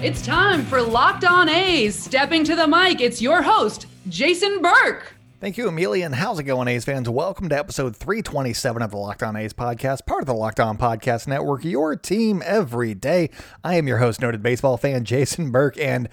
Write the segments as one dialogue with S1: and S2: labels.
S1: It's time for Locked On A's. Stepping to the mic, it's your host, Jason Burke.
S2: Thank you, Amelia, and how's it going, A's fans? Welcome to episode 327 of the Locked On A's podcast, part of the Locked On Podcast Network, your team every day. I am your host, noted baseball fan Jason Burke, and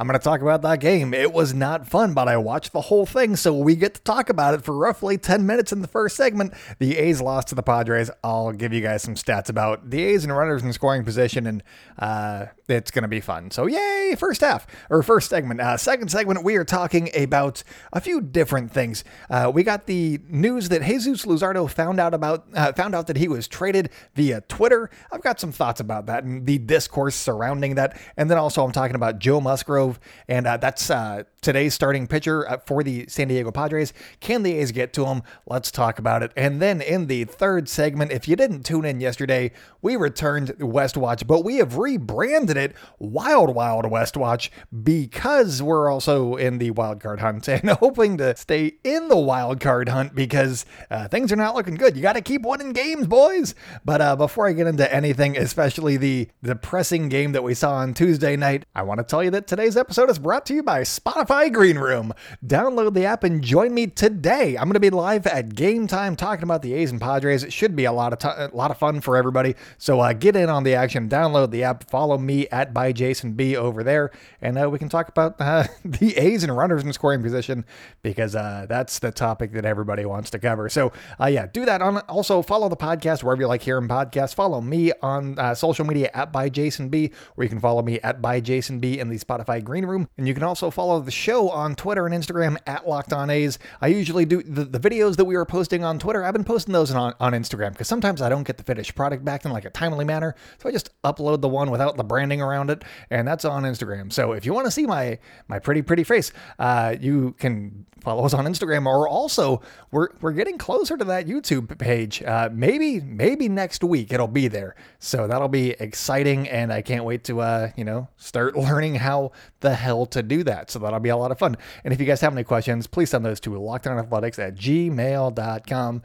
S2: I'm going to talk about that game. It was not fun, but I watched the whole thing, so we get to talk about it for roughly 10 minutes in the first segment. The A's lost to the Padres. I'll give you guys some stats about the A's and runners in scoring position, and uh, it's going to be fun. So, yay, first half, or first segment. Uh, second segment, we are talking about a few different things. Uh, we got the news that Jesus Luzardo found out about, uh, found out that he was traded via Twitter. I've got some thoughts about that and the discourse surrounding that. And then also, I'm talking about Joe Musgrove and uh, that's uh, today's starting pitcher uh, for the San Diego Padres. Can the A's get to him? Let's talk about it. And then in the third segment, if you didn't tune in yesterday, we returned West Watch, but we have rebranded it Wild Wild West Watch because we're also in the wild card hunt and hoping to stay in the wild card hunt because uh, things are not looking good. You got to keep winning games, boys. But uh, before I get into anything, especially the depressing game that we saw on Tuesday night, I want to tell you that today's episode is brought to you by Spotify Green Room. Download the app and join me today. I'm going to be live at game time talking about the A's and Padres. It should be a lot of t- a lot of fun for everybody. So uh, get in on the action. Download the app. Follow me at by Jason B over there, and uh, we can talk about uh, the A's and runners in scoring position because uh, that's the topic that everybody wants to cover. So uh, yeah, do that. On also follow the podcast wherever you like hearing podcasts. Follow me on social media at by Jason B, or you can follow me at by Jason B in the Spotify Green Room. And you can also follow the show on Twitter and Instagram at Locked On A's. I usually do the, the videos that we were posting on Twitter. I've been posting those on, on Instagram because sometimes I don't get the finished product back in like a timely manner. So I just upload the one without the branding around it, and that's on Instagram. So if you want to see my my pretty pretty face, uh, you can follow us on Instagram. Or also, we're we're getting closer to that YouTube page. Uh, maybe maybe next week it'll be there. So that'll be exciting, and I can't wait to uh, you know start learning how the hell to do that. So that'll be a lot of fun. And if you guys have any questions, please send those to lockedonathletics at gmail.com.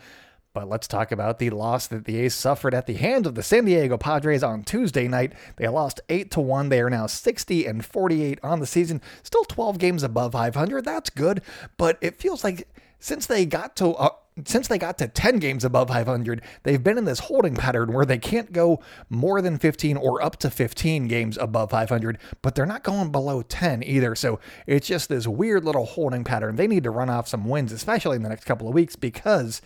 S2: But let's talk about the loss that the A's suffered at the hands of the San Diego Padres on Tuesday night. They lost 8 to 1. They are now 60 and 48 on the season. Still 12 games above 500. That's good, but it feels like since they got to uh, since they got to 10 games above 500, they've been in this holding pattern where they can't go more than 15 or up to 15 games above 500, but they're not going below 10 either. So it's just this weird little holding pattern. They need to run off some wins, especially in the next couple of weeks, because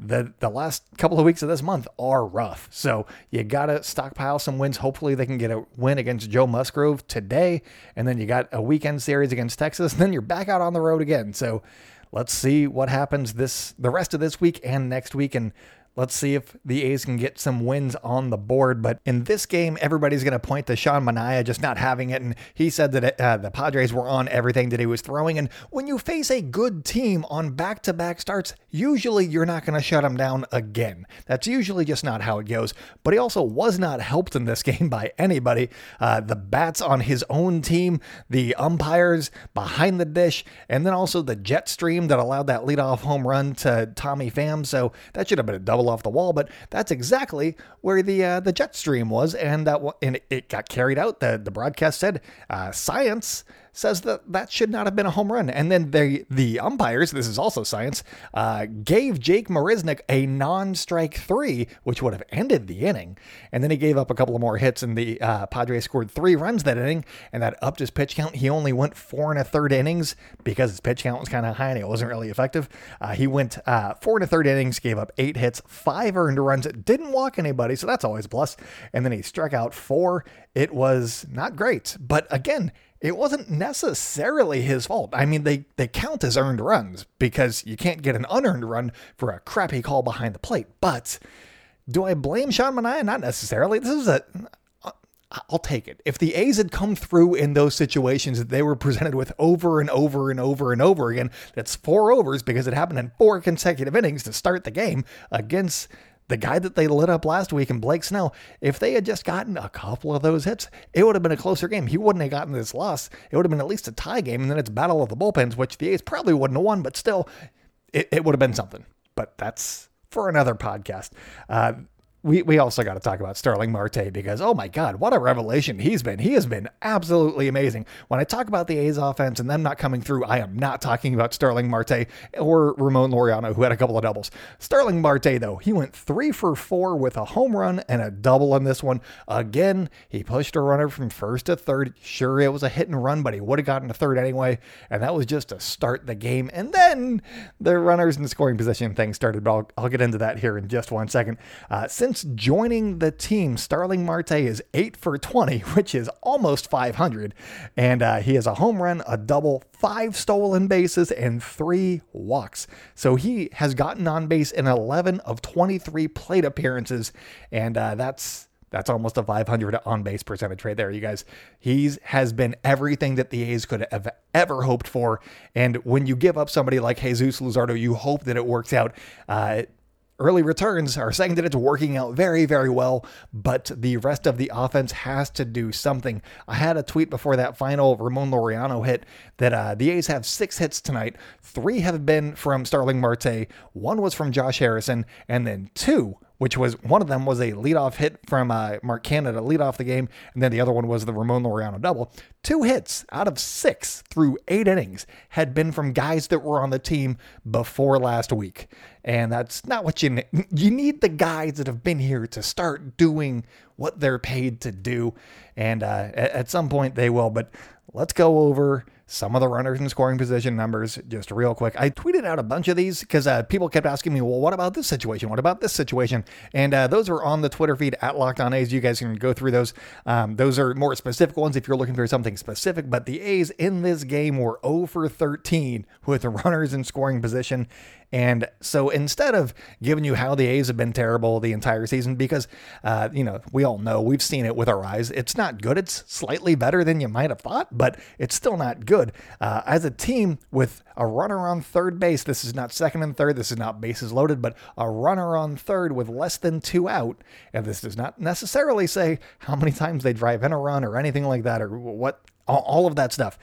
S2: the the last couple of weeks of this month are rough. So you got to stockpile some wins. Hopefully they can get a win against Joe Musgrove today, and then you got a weekend series against Texas. And then you're back out on the road again. So let's see what happens this the rest of this week and next week, and Let's see if the A's can get some wins on the board. But in this game, everybody's going to point to Sean Manaea just not having it. And he said that uh, the Padres were on everything that he was throwing. And when you face a good team on back to back starts, usually you're not going to shut them down again. That's usually just not how it goes. But he also was not helped in this game by anybody. Uh, the bats on his own team, the umpires behind the dish, and then also the jet stream that allowed that leadoff home run to Tommy Pham. So that should have been a double off the wall, but that's exactly where the uh, the jet stream was, and that and it got carried out. The the broadcast said uh, science says that that should not have been a home run. And then the the umpires, this is also science, uh, gave Jake Marisnick a non-strike three, which would have ended the inning. And then he gave up a couple of more hits, and the uh, Padres scored three runs that inning, and that upped his pitch count. He only went four and a third innings because his pitch count was kind of high and it wasn't really effective. Uh, he went uh, four and a third innings, gave up eight hits, five earned runs, didn't walk anybody, so that's always a plus. And then he struck out four. It was not great, but again it wasn't necessarily his fault. I mean, they, they count as earned runs because you can't get an unearned run for a crappy call behind the plate. But do I blame Sean Manaea? Not necessarily. This is a I'll take it. If the A's had come through in those situations that they were presented with over and over and over and over again, that's four overs because it happened in four consecutive innings to start the game against the guy that they lit up last week in Blake Snell, if they had just gotten a couple of those hits, it would have been a closer game. He wouldn't have gotten this loss. It would have been at least a tie game, and then it's battle of the bullpens, which the A's probably wouldn't have won, but still, it, it would have been something. But that's for another podcast. Uh, we, we also got to talk about Starling Marte because, oh my God, what a revelation he's been. He has been absolutely amazing. When I talk about the A's offense and them not coming through, I am not talking about Starling Marte or Ramon Laureano, who had a couple of doubles. Starling Marte, though, he went three for four with a home run and a double in this one. Again, he pushed a runner from first to third. Sure, it was a hit and run, but he would have gotten to third anyway. And that was just to start the game. And then the runners in scoring position thing started, but I'll, I'll get into that here in just one second. Uh, since since joining the team, Starling Marte is 8 for 20, which is almost 500. And uh, he has a home run, a double, five stolen bases, and three walks. So he has gotten on base in 11 of 23 plate appearances. And uh, that's. That's almost a 500 on base percentage right there, you guys. He's has been everything that the A's could have ever hoped for. And when you give up somebody like Jesus Luzardo, you hope that it works out. Uh, early returns are saying that it's working out very, very well, but the rest of the offense has to do something. I had a tweet before that final Ramon Laureano hit that uh, the A's have six hits tonight. Three have been from Starling Marte, one was from Josh Harrison, and then two which was one of them was a leadoff hit from uh, Mark Canha to lead off the game, and then the other one was the Ramon Laureano double. Two hits out of six through eight innings had been from guys that were on the team before last week, and that's not what you need. You need the guys that have been here to start doing what they're paid to do, and uh, at some point they will. But let's go over some of the runners in scoring position numbers just real quick. I tweeted out a bunch of these because uh, people kept asking me, well, what about this situation? What about this situation? And uh, those are on the Twitter feed at Locked On A's. You guys can go through those. Um, those are more specific ones if you're looking for something specific. But the A's in this game were 0 for 13 with runners in scoring position. And so instead of giving you how the A's have been terrible the entire season, because, uh, you know, we all know we've seen it with our eyes, it's not good. It's slightly better than you might have thought, but it's still not good. Uh, as a team with a runner on third base, this is not second and third, this is not bases loaded, but a runner on third with less than two out. And this does not necessarily say how many times they drive in a run or anything like that or what, all of that stuff.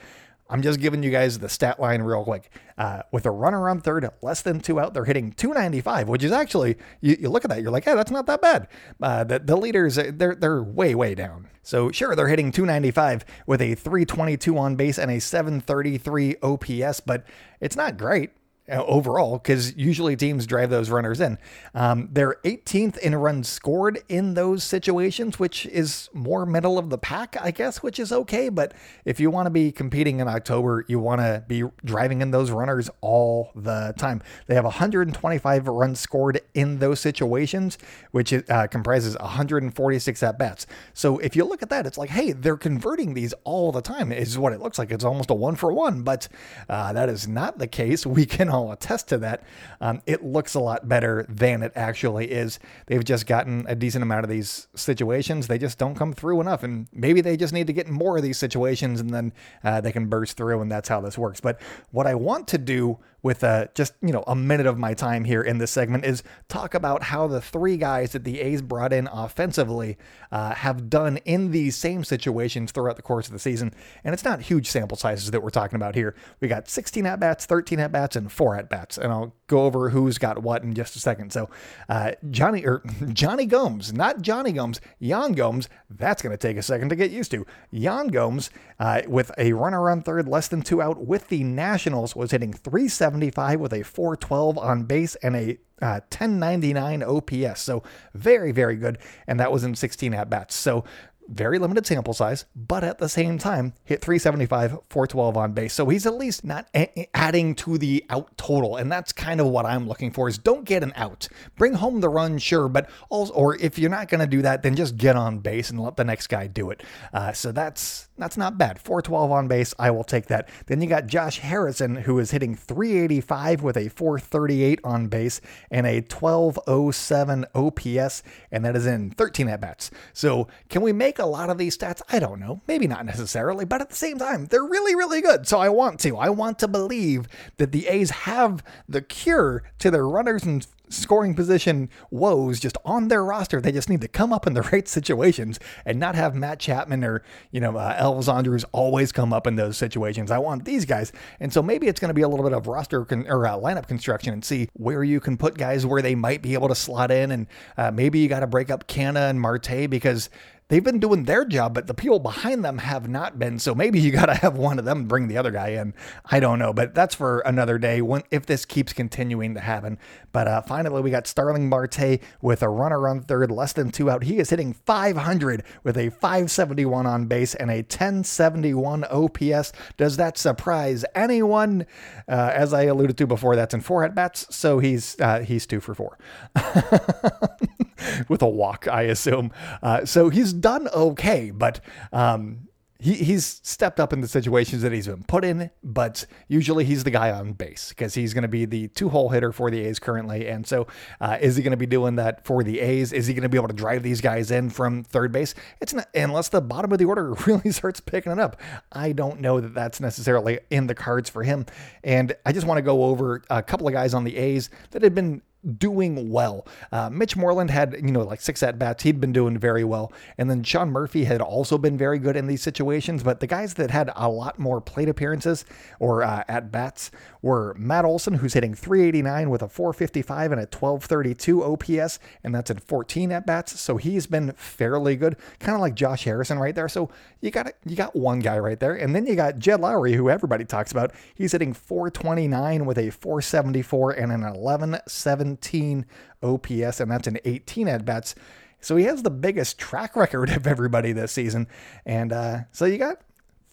S2: I'm just giving you guys the stat line real quick. Uh, with a runner on third, less than two out, they're hitting 295, which is actually you, you look at that, you're like, hey, that's not that bad. Uh, the, the leaders, uh, they're they're way way down. So sure, they're hitting 295 with a 322 on base and a 733 OPS, but it's not great. Uh, overall because usually teams drive those runners in. Um, they're 18th in runs scored in those situations, which is more middle of the pack, I guess, which is okay. But if you want to be competing in October, you want to be driving in those runners all the time. They have 125 runs scored in those situations, which uh, comprises 146 at bats. So if you look at that, it's like, hey, they're converting these all the time, is what it looks like. It's almost a one for one, but uh, that is not the case. We can I'll attest to that. Um, it looks a lot better than it actually is. They've just gotten a decent amount of these situations. They just don't come through enough. And maybe they just need to get more of these situations and then uh, they can burst through. And that's how this works. But what I want to do with uh, just you know a minute of my time here in this segment is talk about how the three guys that the A's brought in offensively uh, have done in these same situations throughout the course of the season. And it's not huge sample sizes that we're talking about here. We got 16 at bats, 13 at bats, and four at bats. And I'll go over who's got what in just a second. So uh, Johnny or Johnny Gomes, not Johnny Gomes, Yan Gomes. That's going to take a second to get used to. Yan Gomes uh, with a runner on third, less than two out with the Nationals was hitting 370 75 with a 412 on base and a uh, 1099 OPS. So very, very good. And that was in 16 at bats. So very limited sample size, but at the same time, hit 375, 412 on base. So he's at least not a- adding to the out total. And that's kind of what I'm looking for is don't get an out. Bring home the run, sure, but also, or if you're not going to do that, then just get on base and let the next guy do it. Uh, so that's that's not bad. 412 on base, I will take that. Then you got Josh Harrison, who is hitting 385 with a 438 on base and a 1207 OPS, and that is in 13 at bats. So, can we make a lot of these stats? I don't know. Maybe not necessarily, but at the same time, they're really, really good. So, I want to. I want to believe that the A's have the cure to their runners and scoring position woes just on their roster. They just need to come up in the right situations and not have Matt Chapman or, you know, uh, Elvis Andrus always come up in those situations. I want these guys. And so maybe it's going to be a little bit of roster con- or uh, lineup construction and see where you can put guys where they might be able to slot in. And uh, maybe you got to break up Canha and Marte because they've been doing their job, but the people behind them have not been. So maybe you got to have one of them bring the other guy in. I don't know, but that's for another day when if this keeps continuing to happen. But uh, finally, we got Starling Marte with a runner on third, less than two out. He is hitting 500 with a 571 on base and a 1071 OPS. Does that surprise anyone? Uh, as I alluded to before, that's in four at bats, so he's uh, he's two for four. with a walk, I assume. Uh, so he's done okay, but um, he, he's stepped up in the situations that he's been put in, but usually he's the guy on base because he's going to be the two hole hitter for the A's currently. And so, uh, is he going to be doing that for the A's? Is he going to be able to drive these guys in from third base? It's not, unless the bottom of the order really starts picking it up. I don't know that that's necessarily in the cards for him. And I just want to go over a couple of guys on the A's that had been doing well. Uh, Mitch Moreland had, you know, like six at bats. He'd been doing very well. And then Sean Murphy had also been very good in these situations. But the guys that had a lot more plate appearances or uh, at bats were Matt Olson, who's hitting 389 with a 455 and a 1232 OPS. And that's in 14 at bats. So he's been fairly good, kind of like Josh Harrison right there. So you got you got one guy right there. And then you got Jed Lowrie, who everybody talks about. He's hitting 429 with a 474 and an 1117 OPS, and that's an 18 at bats. So he has the biggest track record of everybody this season. And uh, so you got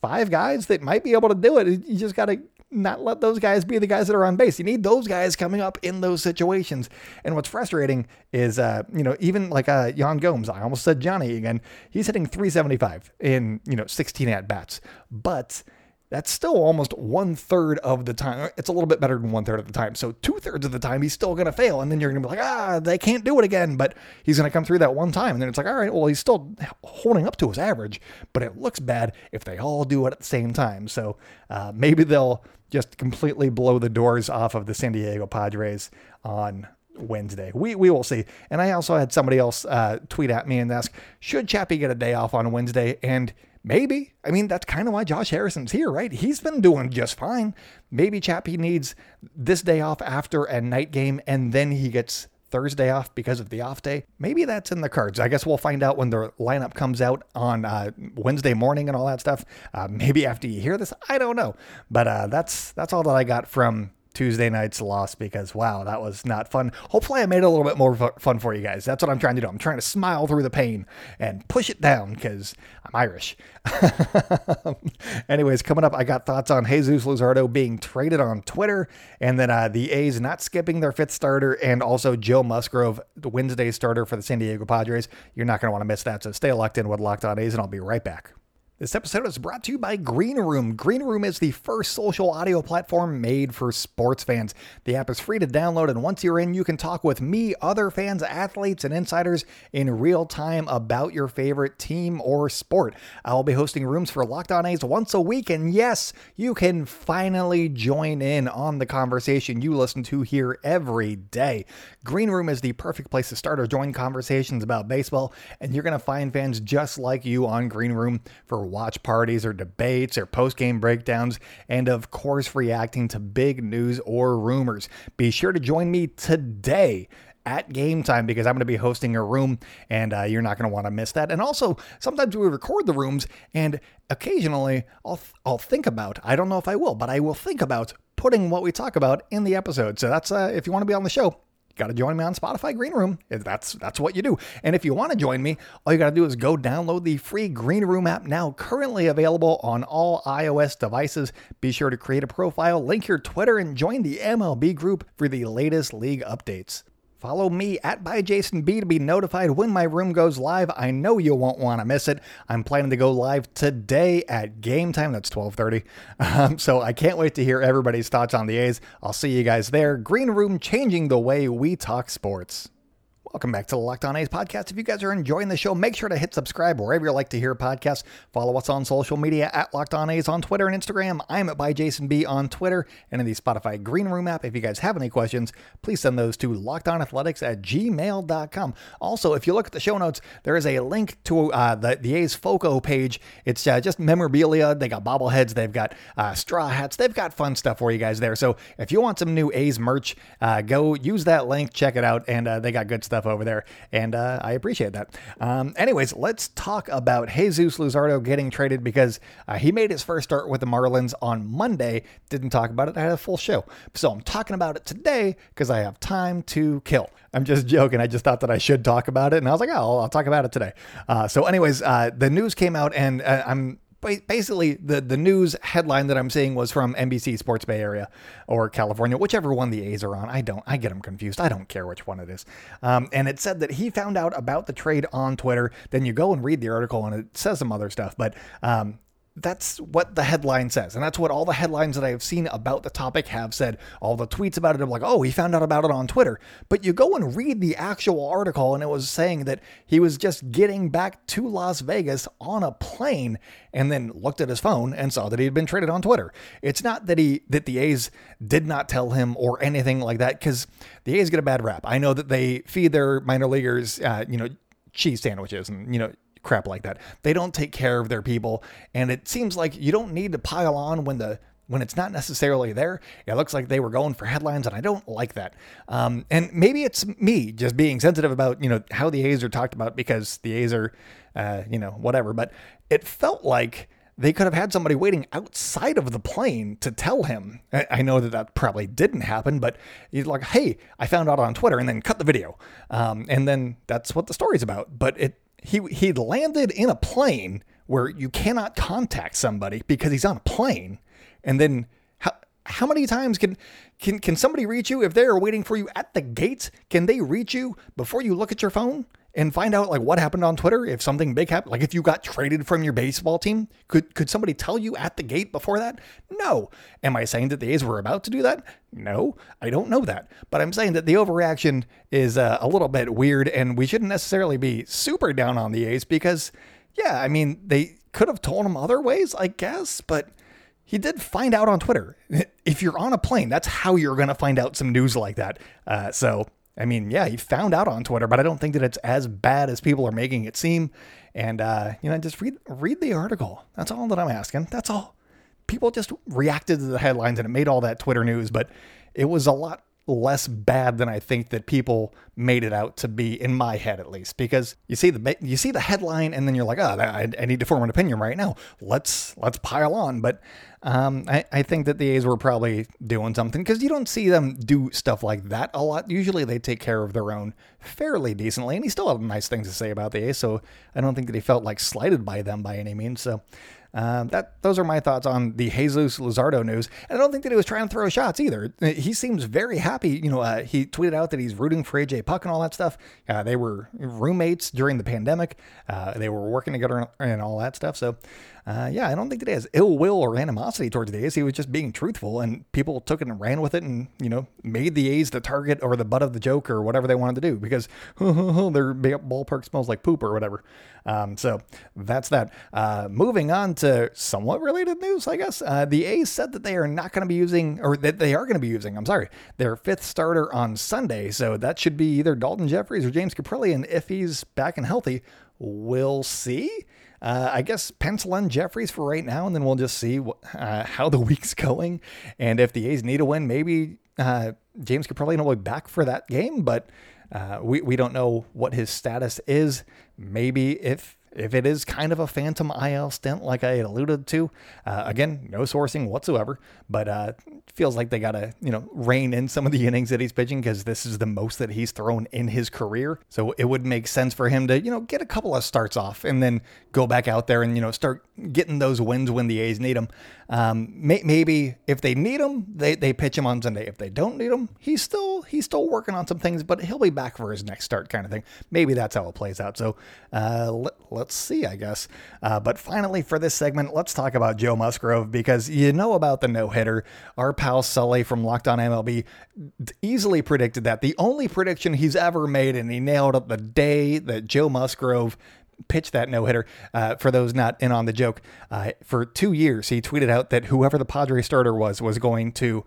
S2: five guys that might be able to do it. You just got to not let those guys be the guys that are on base. You need those guys coming up in those situations. And what's frustrating is, uh, you know, even like uh, Yan Gomes, I almost said Johnny again, he's hitting 375 in, you know, 16 at bats. But that's still almost one third of the time. It's a little bit better than one third of the time. So two thirds of the time, he's still going to fail. And then you're going to be like, ah, they can't do it again. But he's going to come through that one time. And then it's like, all right, well, he's still holding up to his average, but it looks bad if they all do it at the same time. So uh, maybe they'll just completely blow the doors off of the San Diego Padres on Wednesday. We we will see. And I also had somebody else uh, tweet at me and ask, should Chappie get a day off on Wednesday? And Maybe. I mean, that's kind of why Josh Harrison's here, right? He's been doing just fine. Maybe Chappie needs this day off after a night game and then he gets Thursday off because of the off day. Maybe that's in the cards. I guess we'll find out when the lineup comes out on uh, Wednesday morning and all that stuff. Uh, maybe after you hear this, I don't know. But uh, that's that's all that I got from Tuesday night's loss because wow, that was not fun. Hopefully, I made it a little bit more fun for you guys. That's what I'm trying to do. I'm trying to smile through the pain and push it down because I'm Irish. Anyways, coming up, I got thoughts on Jesus Luzardo being traded on Twitter, and then uh, the A's not skipping their fifth starter, and also Joe Musgrove, the Wednesday starter for the San Diego Padres. You're not going to want to miss that. So stay locked in with Locked On A's, and I'll be right back. This episode is brought to you by Green Room. Green Room is the first social audio platform made for sports fans. The app is free to download, and once you're in, you can talk with me, other fans, athletes, and insiders in real time about your favorite team or sport. I'll be hosting rooms for Locked On A's once a week, and yes, you can finally join in on the conversation you listen to here every day. Green Room is the perfect place to start or join conversations about baseball, and you're going to find fans just like you on Green Room for watch parties or debates or post game breakdowns, and of course, reacting to big news or rumors. Be sure to join me today at game time because I'm going to be hosting a room and uh, you're not going to want to miss that. And also, sometimes we record the rooms and occasionally I'll, I'll think about, I don't know if I will, but I will think about putting what we talk about in the episode. So that's, uh, if you want to be on the show, got to join me on Spotify Green Room. That's that's what you do. And if you want to join me, all you got to do is go download the free Green Room app now currently available on all iOS devices. Be sure to create a profile, link your Twitter and join the MLB group for the latest league updates. Follow me at by Jason B to be notified when my room goes live. I know you won't want to miss it. I'm planning to go live today at game time. That's 12:30. Um, so I can't wait to hear everybody's thoughts on the A's. I'll see you guys there. Green Room changing the way we talk sports. Welcome back to the Locked On A's podcast. If you guys are enjoying the show, make sure to hit subscribe wherever you like to hear podcasts. Follow us on social media at Locked On A's on Twitter and Instagram. I'm at by Jason B on Twitter and in the Spotify Green Room app. If you guys have any questions, please send those to lockedonathletics at gmail.com. Also, if you look at the show notes, there is a link to uh, the, the A's Foco page. It's uh, just memorabilia. They got bobbleheads, they've got uh, straw hats, they've got fun stuff for you guys there. So if you want some new A's merch, uh, go use that link, check it out, and uh, they got good stuff over there, and uh, I appreciate that. Um, anyways, let's talk about Jesus Luzardo getting traded because uh, he made his first start with the Marlins on Monday. Didn't talk about it. I had a full show, so I'm talking about it today because I have time to kill. I'm just joking. I just thought that I should talk about it, and I was like, oh, I'll, I'll talk about it today. Uh, so, anyways, uh, the news came out, and uh, I'm basically the the news headline that I'm seeing was from NBC Sports Bay Area or California, whichever one the A's are on. I don't, I get them confused. I don't care which one it is. Um, and it said that he found out about the trade on Twitter. Then you go and read the article, and it says some other stuff, but um, that's what the headline says. And that's what all the headlines that I have seen about the topic have said. All the tweets about it, I'm like, oh, he found out about it on Twitter. But you go and read the actual article, and it was saying that he was just getting back to Las Vegas on a plane and then looked at his phone and saw that he had been traded on Twitter. It's not that he that the A's did not tell him or anything like that, because the A's get a bad rap. I know that they feed their minor leaguers, uh, you know, cheese sandwiches and you know crap like that. They don't take care of their people, and it seems like you don't need to pile on when the when it's not necessarily there. It looks like they were going for headlines, and I don't like that. Um, and maybe it's me just being sensitive about you know how the A's are talked about because the A's are, uh, you know, whatever. But it felt like they could have had somebody waiting outside of the plane to tell him. I know that that probably didn't happen, but he's like, "Hey, I found out on Twitter," and then cut the video, um, and then that's what the story's about. But it he he landed in a plane where you cannot contact somebody because he's on a plane, and then how how many times can can can somebody reach you if they are waiting for you at the gate? Can they reach you before you look at your phone? And find out like what happened on Twitter if something big happened like if you got traded from your baseball team could could somebody tell you at the gate before that? No. Am I saying that the A's were about to do that? No. I don't know that. But I'm saying that the overreaction is uh, a little bit weird and we shouldn't necessarily be super down on the A's because yeah I mean they could have told him other ways I guess but he did find out on Twitter. If you're on a plane, that's how you're going to find out some news like that. Uh, so I mean, yeah, he found out on Twitter, but I don't think that it's as bad as people are making it seem. And uh, you know, just read read the article. That's all that I'm asking. That's all. People just reacted to the headlines and it made all that Twitter news, but it was a lot less bad than I think that people made it out to be in my head at least. Because you see the you see the headline and then you're like oh I, I need to form an opinion right now. Let's let's pile on. But um, I, I think that the A's were probably doing something because you don't see them do stuff like that a lot. Usually they take care of their own fairly decently and he still had nice things to say about the A's so I don't think that he felt like slighted by them by any means. So um, that those are my thoughts on the Jesus Luzardo news. And I don't think that he was trying to throw shots either. He seems very happy. You know, uh, he tweeted out that he's rooting for AJ Puk and all that stuff. Uh, they were roommates during the pandemic. Uh, they were working together and all that stuff. So uh, yeah, I don't think he has ill will or animosity towards the A's. He was just being truthful, and people took it and ran with it, and you know made the A's the target or the butt of the joke or whatever they wanted to do because their ballpark smells like poop or whatever. Um, so that's that. Uh, moving on to somewhat related news, I guess. Uh, the A's said that they are not going to be using, or that they are going to be using. I'm sorry, their fifth starter on Sunday. So that should be either Daulton Jefferies or James Kaprielian if he's back and healthy. We'll see. Uh, I guess pencil in Jefferies for right now, and then we'll just see uh, how the week's going. And if the A's need a win, maybe uh, James Kaprielian will be back for that game, but uh, we, we don't know what his status is. Maybe if if it is kind of a phantom IL stint, like I alluded to, uh, again, no sourcing whatsoever, but uh, feels like they got to, you know, rein in some of the innings that he's pitching because this is the most that he's thrown in his career. So it would make sense for him to, you know, get a couple of starts off and then go back out there and, you know, start getting those wins when the A's need them. Um, may, maybe if they need him, they, they pitch him on Sunday. If they don't need him, he's still he's still working on some things, but he'll be back for his next start, kind of thing. Maybe that's how it plays out. So uh, let, us see, I guess. Uh, but finally, for this segment, let's talk about Joe Musgrove because you know about the no hitter. Our pal Sully from Locked On MLB easily predicted that. The only prediction he's ever made, and he nailed it the day that Joe Musgrove pitch that no hitter. Uh, for those not in on the joke, uh, for two years he tweeted out that whoever the Padre starter was was going to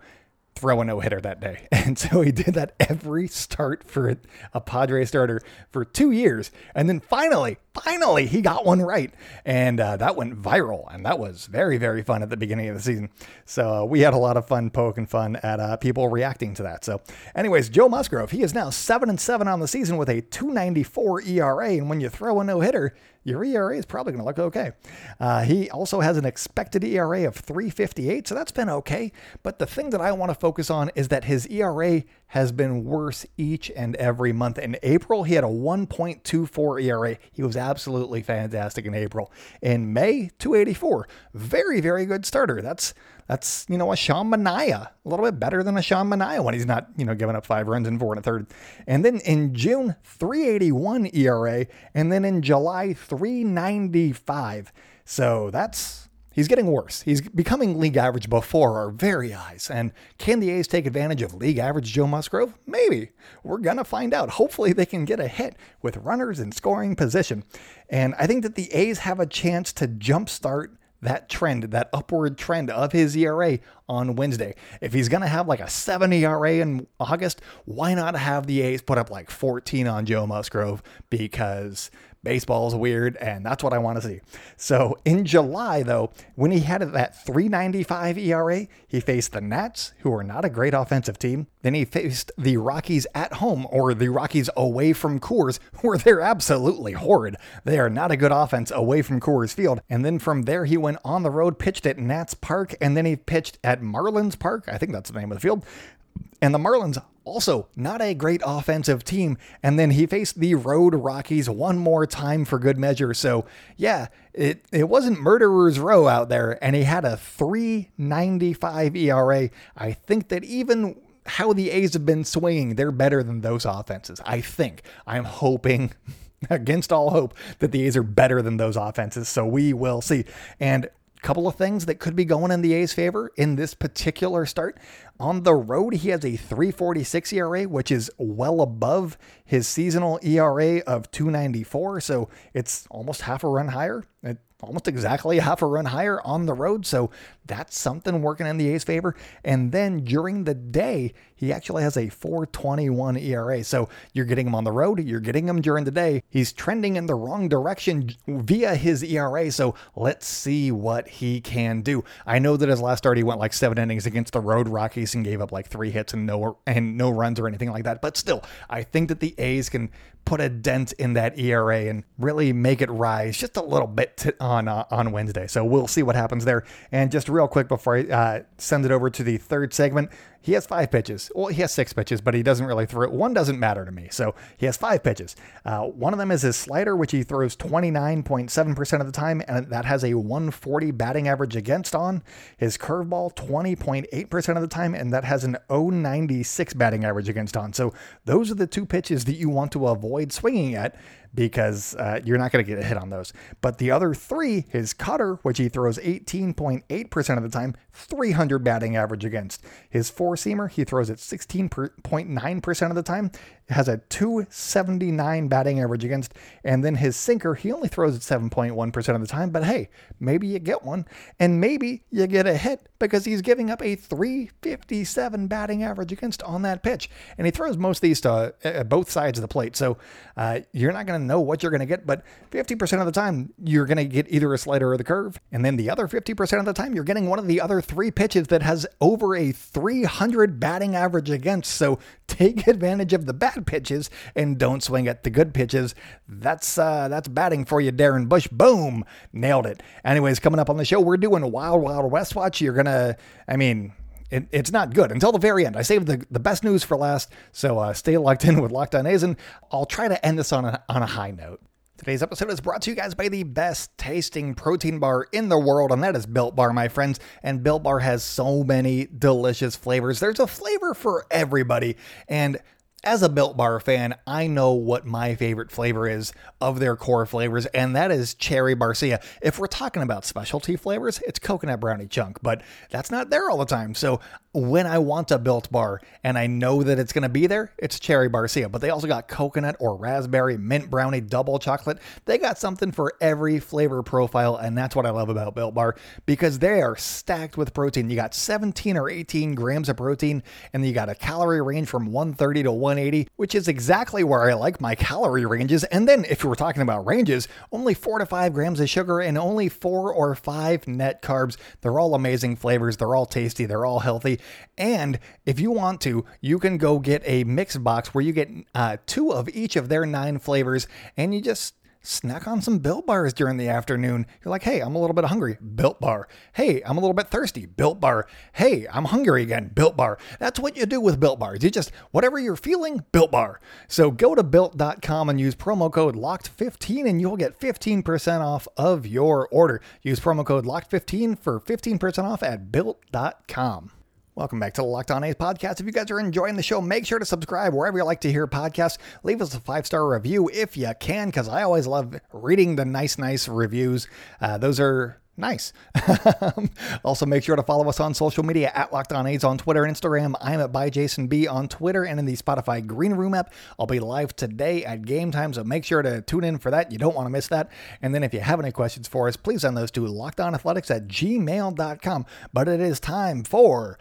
S2: throw a no hitter that day. And so he did that every start for a Padre starter for two years. And then finally, finally, he got one right. And uh, that went viral. And that was very, very fun at the beginning of the season. So uh, we had a lot of fun poking fun at uh, people reacting to that. So, anyways, Joe Musgrove, he is now 7 and 7 on the season with a 294 ERA. And when you throw a no hitter, your ERA is probably going to look okay. Uh, he also has an expected ERA of 358, so that's been okay. But the thing that I want to focus on is that his ERA has been worse each and every month. In April, he had a 1.24 ERA. He was absolutely fantastic in April. In May, 284. Very, very good starter. That's that's you know a Sean Manaea, a little bit better than a Sean Manaea when he's not you know giving up five runs in four and a third. And then in June, 381 ERA, and then in July, 395. So that's He's getting worse. He's becoming league average before our very eyes. And can the A's take advantage of league average Joe Musgrove? Maybe. We're going to find out. Hopefully, they can get a hit with runners in scoring position. And I think that the A's have a chance to jumpstart that trend, that upward trend of his ERA on Wednesday. If he's going to have like a 7 ERA in August, why not have the A's put up like 14 on Joe Musgrove? Because baseball is weird and that's what I want to see. So in July, though, when he had that 395 ERA, he faced the Nats, who are not a great offensive team. Then he faced the Rockies at home or the Rockies away from Coors, where they're absolutely horrid. They are not a good offense away from Coors Field. And then from there, he went on the road, pitched at Nats Park, and then he pitched at Marlins Park. I think that's the name of the field. And the Marlins also not a great offensive team. And then he faced the Road Rockies one more time for good measure. So yeah, it, it wasn't murderer's row out there. And he had a 395 ERA. I think that even how the A's have been swinging, they're better than those offenses. I think. I'm hoping against all hope that the A's are better than those offenses. So we will see. And couple of things that could be going in the A's favor in this particular start. On the road, he has a 346 ERA, which is well above his seasonal ERA of 294. So it's almost half a run higher. It almost exactly half a run higher on the road. So that's something working in the A's favor. And then during the day, he actually has a 421 ERA. So you're getting him on the road, you're getting him during the day. He's trending in the wrong direction via his ERA. So let's see what he can do. I know that his last start he went like seven innings against the road Rockies and gave up like three hits and no and no runs or anything like that. But still, I think that the A's can put a dent in that ERA and really make it rise just a little bit to, on uh, on Wednesday. So we'll see what happens there. And just real quick before I uh, send it over to the third segment, he has five pitches. Well, he has six pitches, but he doesn't really throw it. One doesn't matter to me. So he has five pitches. Uh, one of them is his slider, which he throws 29.7% of the time, and that has a 140 batting average against on. His curveball, 20.8% of the time, and that has an 096 batting average against on. So those are the two pitches that you want to avoid swinging at because uh, you're not going to get a hit on those. But the other three, his cutter, which he throws 18.8% of the time, 300 batting average against. His four seamer, he throws it 16.9% of the time, has a 279 batting average against. And then his sinker, he only throws it 7.1% of the time. But hey, maybe you get one, and maybe you get a hit because he's giving up a 357 batting average against on that pitch. And he throws most of these to uh, both sides of the plate. So uh, you're not going to know what you're going to get, but 50% of the time, you're going to get either a slider or the curve. And then the other 50% of the time, you're getting one of the other three pitches that has over a 300 batting average against. So take advantage of the bad pitches and don't swing at the good pitches. That's uh, that's batting for you, Darren Bush. Boom, nailed it. Anyways, coming up on the show, we're doing Wild Wild West Watch. You're gonna, I mean, it, it's not good until the very end. I saved the, the best news for last, so uh, stay locked in with Locked On A's, and I'll try to end this on a, on a high note. Today's episode is brought to you guys by the best tasting protein bar in the world, and that is Built Bar, my friends. And Built Bar has so many delicious flavors. There's a flavor for everybody, and as a Built Bar fan, I know what my favorite flavor is of their core flavors, and that is cherry barcia. If we're talking about specialty flavors, it's coconut brownie chunk, but that's not there all the time. So when I want a built bar and I know that it's going to be there, it's cherry barcia. But they also got coconut or raspberry, mint brownie, double chocolate. They got something for every flavor profile, and that's what I love about Built Bar because they are stacked with protein. You got 17 or 18 grams of protein, and you got a calorie range from 130 to 180, which is exactly where I like my calorie ranges. And then if we're talking about ranges, only four to five grams of sugar and only four or five net carbs. They're all amazing flavors. They're all tasty. They're all healthy. And if you want to, you can go get a mix box where you get uh, two of each of their nine flavors and you just snack on some built bars during the afternoon. You're like, hey, I'm a little bit hungry, built bar. Hey, I'm a little bit thirsty, built bar. Hey, I'm hungry again, built bar. That's what you do with built bars. You just, whatever you're feeling, built bar. So go to built.com and use promo code locked15 and you'll get 15% off of your order. Use promo code locked15 for 15% off at built.com. Welcome back to the Locked On A's podcast. If you guys are enjoying the show, make sure to subscribe wherever you like to hear podcasts. Leave us a five star review if you can, because I always love reading the nice, nice reviews. Uh, those are nice. also, make sure to follow us on social media at Locked On A's on Twitter and Instagram. I'm at by Jason B on Twitter and in the Spotify Green Room app. I'll be live today at game time, so make sure to tune in for that. You don't want to miss that. And then if you have any questions for us, please send those to lockedonathletics at gmail.com. But it is time for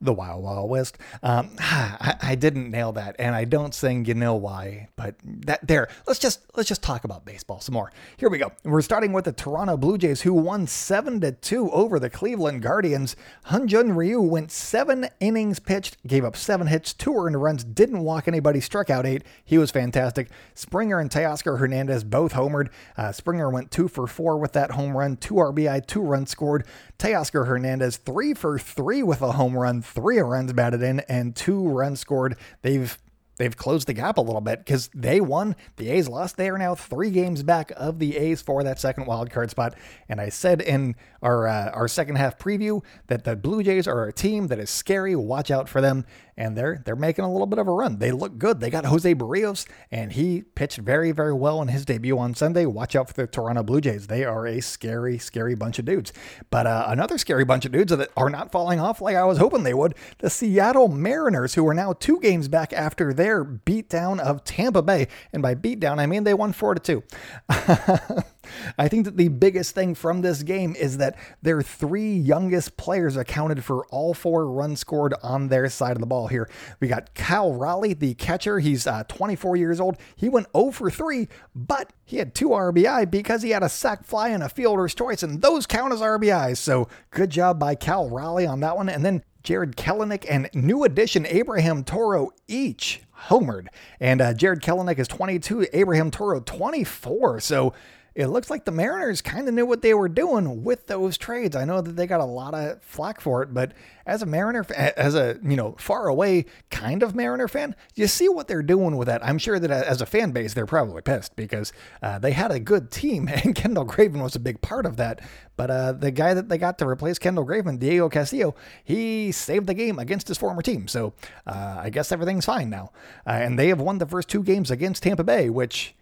S2: the Wild Wild West. Um, I, I, didn't nail that, and I don't think you know why. But that there, let's just let's just talk about baseball some more. Here we go. We're starting with the Toronto Blue Jays, who won seven to two over the Cleveland Guardians. Hyun-Jin Ryu went seven innings pitched, gave up seven hits, two earned runs, didn't walk anybody, struck out eight. He was fantastic. Springer and Teoscar Hernandez both homered. Uh, Springer went two for four with that home run, two RBI, two runs scored. Teoscar Hernandez three for three with a home run three runs batted in and two runs scored. They've they've closed the gap a little bit because they won. The A's lost. They are now three games back of the A's for that second wild card spot. And I said in our uh, our second half preview that the Blue Jays are a team that is scary. Watch out for them. And they're they're making a little bit of a run. They look good. They got Jose Berrios, and he pitched very very well in his debut on Sunday. Watch out for the Toronto Blue Jays. They are a scary scary bunch of dudes. But uh, another scary bunch of dudes that are not falling off like I was hoping they would. The Seattle Mariners, who are now two games back after their beatdown of Tampa Bay, and by beatdown I mean they won four to two. I think that the biggest thing from this game is that their three youngest players accounted for all four runs scored on their side of the ball here. We got Cal Raleigh, the catcher. He's uh, 24 years old. He went 0 for 3, but he had two RBI because he had a sac fly and a fielder's choice, and those count as RBIs. So good job by Cal Raleigh on that one. And then Jarred Kelenic and new addition Abraham Toro each homered. And uh, Jarred Kelenic is 22, Abraham Toro 24. So it looks like the Mariners kind of knew what they were doing with those trades. I know that they got a lot of flack for it, but as a Mariner, as a you know far away kind of Mariner fan, you see what they're doing with that. I'm sure that as a fan base, they're probably pissed because uh, they had a good team and Kendall Graveman was a big part of that. But uh, the guy that they got to replace Kendall Graveman, Diego Castillo, he saved the game against his former team. So uh, I guess everything's fine now, uh, and they have won the first two games against Tampa Bay, which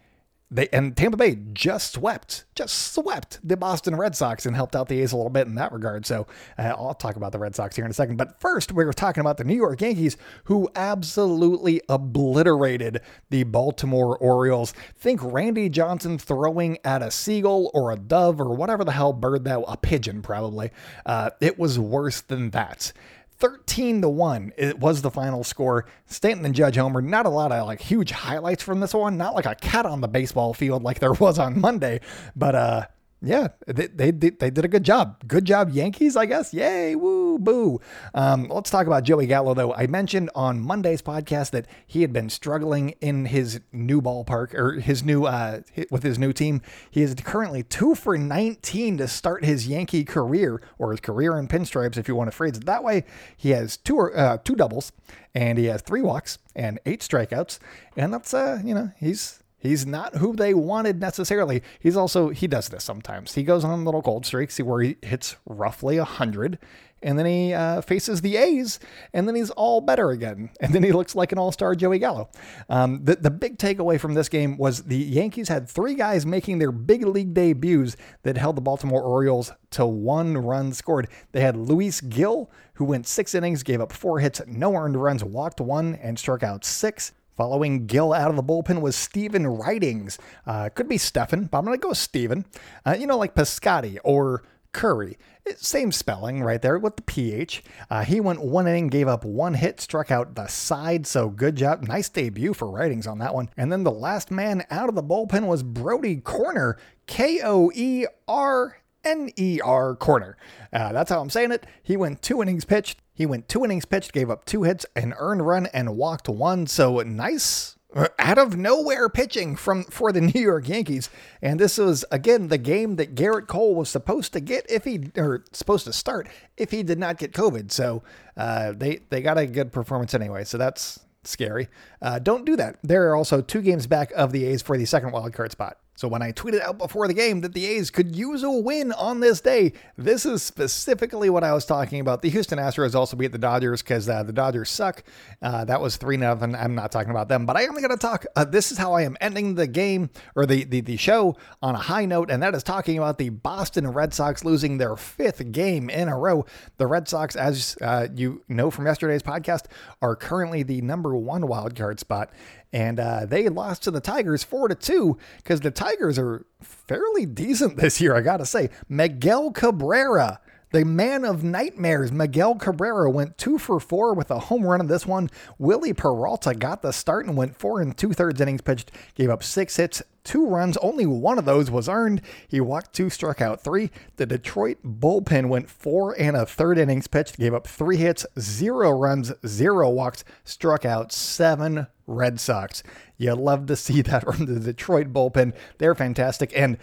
S2: they and Tampa Bay just swept, just swept the Boston Red Sox and helped out the A's a little bit in that regard. So uh, I'll talk about the Red Sox here in a second. But first, we are talking about the New York Yankees, who absolutely obliterated the Baltimore Orioles. Think Randy Johnson throwing at a seagull or a dove or whatever the hell bird that a pigeon probably. Uh, it was worse than that. 13 to 1 it was the final score. Stanton and judge homer not a lot of like huge highlights from this one. Not like a cat on the baseball field like there was on monday. But uh yeah, they, they, they did a good job. Good job, Yankees, I guess. Yay, woo, boo. Um, let's talk about Joey Gallo, though. I mentioned on Monday's podcast that he had been struggling in his new ballpark or his new, uh, with his new team. He is currently two for 19 to start his Yankee career or his career in pinstripes, if you want to phrase it that way. He has two, uh, two doubles and he has three walks and eight strikeouts. And that's, uh, you know, he's, He's not who they wanted necessarily. He's also he does this sometimes. He goes on little cold streaks where he hits roughly hundred, and then he uh, faces the A's, and then he's all better again, and then he looks like an all-star Joey Gallo. Um, the the big takeaway from this game was the Yankees had three guys making their big league debuts that held the Baltimore Orioles to one run scored. They had Luis Gil, who went six innings, gave up four hits, no earned runs, walked one, and struck out six. Following Gil out of the bullpen was Stephen Ridings. Uh, could be Stefan, but I'm going to go with Stephen. Uh, you know, like Piscotti or Curry. Same spelling right there with the PH. Uh, he went one inning, gave up one hit, struck out the side. So good job. Nice debut for Ridings on that one. And then the last man out of the bullpen was Brody Koerner, K O E R N E R Koerner. Uh, that's how I'm saying it. He went two innings pitched. He went two innings pitched, gave up two hits, an earned run, and walked one. So nice uh, out of nowhere pitching from for the New York Yankees. And this was again the game that Gerrit Cole was supposed to get if he or supposed to start if he did not get COVID. So uh, they they got a good performance anyway. So that's scary. Uh, don't do that. There are also two games back of the A's for the second wild card spot. So when I tweeted out before the game that the A's could use a win on this day, this is specifically what I was talking about. The Houston Astros also beat the Dodgers because uh, the Dodgers suck. Uh, that was three nothing. I'm not talking about them, but I am going to talk. Uh, this is how I am ending the game or the, the the show on a high note, and that is talking about the Boston Red Sox losing their fifth game in a row. The Red Sox, as uh, you know from yesterday's podcast, are currently the number one wild card spot, and uh, they lost to the Tigers four to two because the Tigers are fairly decent this year. I gotta say, Miguel Cabrera. The man of nightmares, Miguel Cabrera, went two for four with a home run in this one. Wily Peralta got the start and went four and two thirds innings pitched, gave up six hits, two runs. Only one of those was earned. He walked two, struck out three. The Detroit bullpen went four and a third innings pitched, gave up three hits, zero runs, zero walks, struck out seven Red Sox. You love to see that from the Detroit bullpen. They're fantastic. And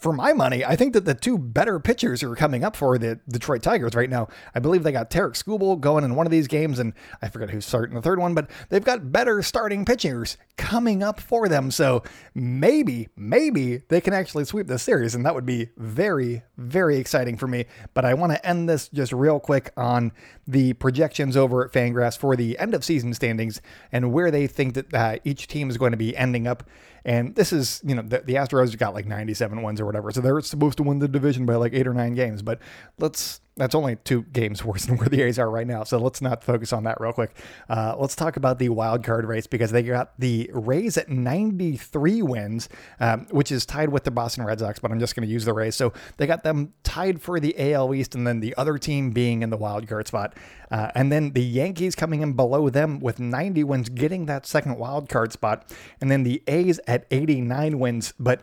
S2: for my money, I think that the two better pitchers who are coming up for the Detroit Tigers right now. I believe they got Tarik Skubal going in one of these games, and I forget who's starting the third one, but they've got better starting pitchers coming up for them. So maybe, maybe they can actually sweep this series, and that would be very, very exciting for me. But I want to end this just real quick on the projections over at Fangraphs for the end of season standings and where they think that uh, each team is going to be ending up. And this is, you know, the, the Astros got like 97 wins or whatever. So they're supposed to win the division by like eight or nine games. But let's that's only two games worse than where the A's are right now. So let's not focus on that real quick. Uh, let's talk about the wild card race because they got the Rays at 93 wins, um, which is tied with the Boston Red Sox, but I'm just going to use the Rays. So they got them tied for the AL East and then the other team being in the wild card spot. Uh, and then the Yankees coming in below them with 90 wins, getting that second wild card spot. And then the A's at 89 wins. But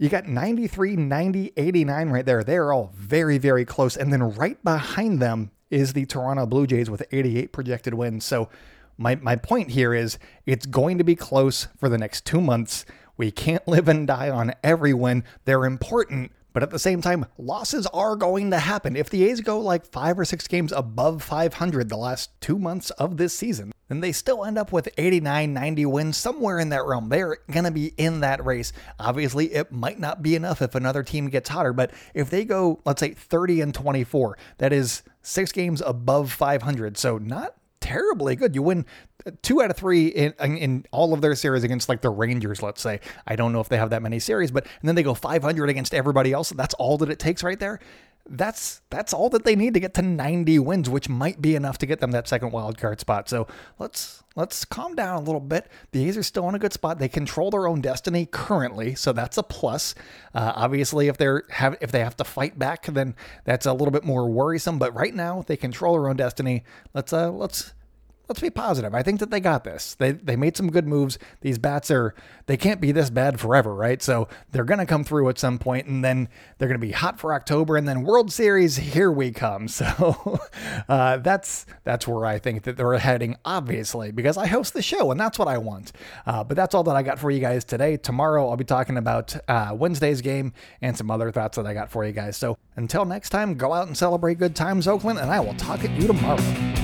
S2: you got 93, 90, 89 right there. They're all very, very close. And then right behind them is the Toronto Blue Jays with 88 projected wins. So my, my point here is it's going to be close for the next two months. We can't live and die on every win. They're important, but at the same time, losses are going to happen. If the A's go like five or six games above 500 the last two months of this season, then they still end up with 89, 90 wins, somewhere in that realm. They're going to be in that race. Obviously, it might not be enough if another team gets hotter, but if they go, let's say, 30 and 24, that is six games above 500. So not terribly good. You win two out of three in, in all of their series against like the Rangers, let's say. I don't know if they have that many series, but and then they go 500 against everybody else. That's all that it takes right there that's that's all that they need to get to 90 wins, which might be enough to get them that second wild card spot. So let's let's calm down a little bit. The A's are still in a good spot. They control their own destiny currently, so that's a plus. Uh, obviously, if they're have if they have to fight back, then that's a little bit more worrisome. But right now, they control their own destiny. Let's uh let's let's be positive. I think that they got this. They they made some good moves. These bats are they can't be this bad forever, right? So they're gonna come through at some point, and then they're gonna be hot for October, and then World Series here we come. So uh, that's that's where I think that they're heading, obviously, because I host the show, and that's what I want. Uh, but that's all that I got for you guys today. Tomorrow I'll be talking about uh, Wednesday's game and some other thoughts that I got for you guys. So until next time, go out and celebrate good times, Oakland, and I will talk at you tomorrow.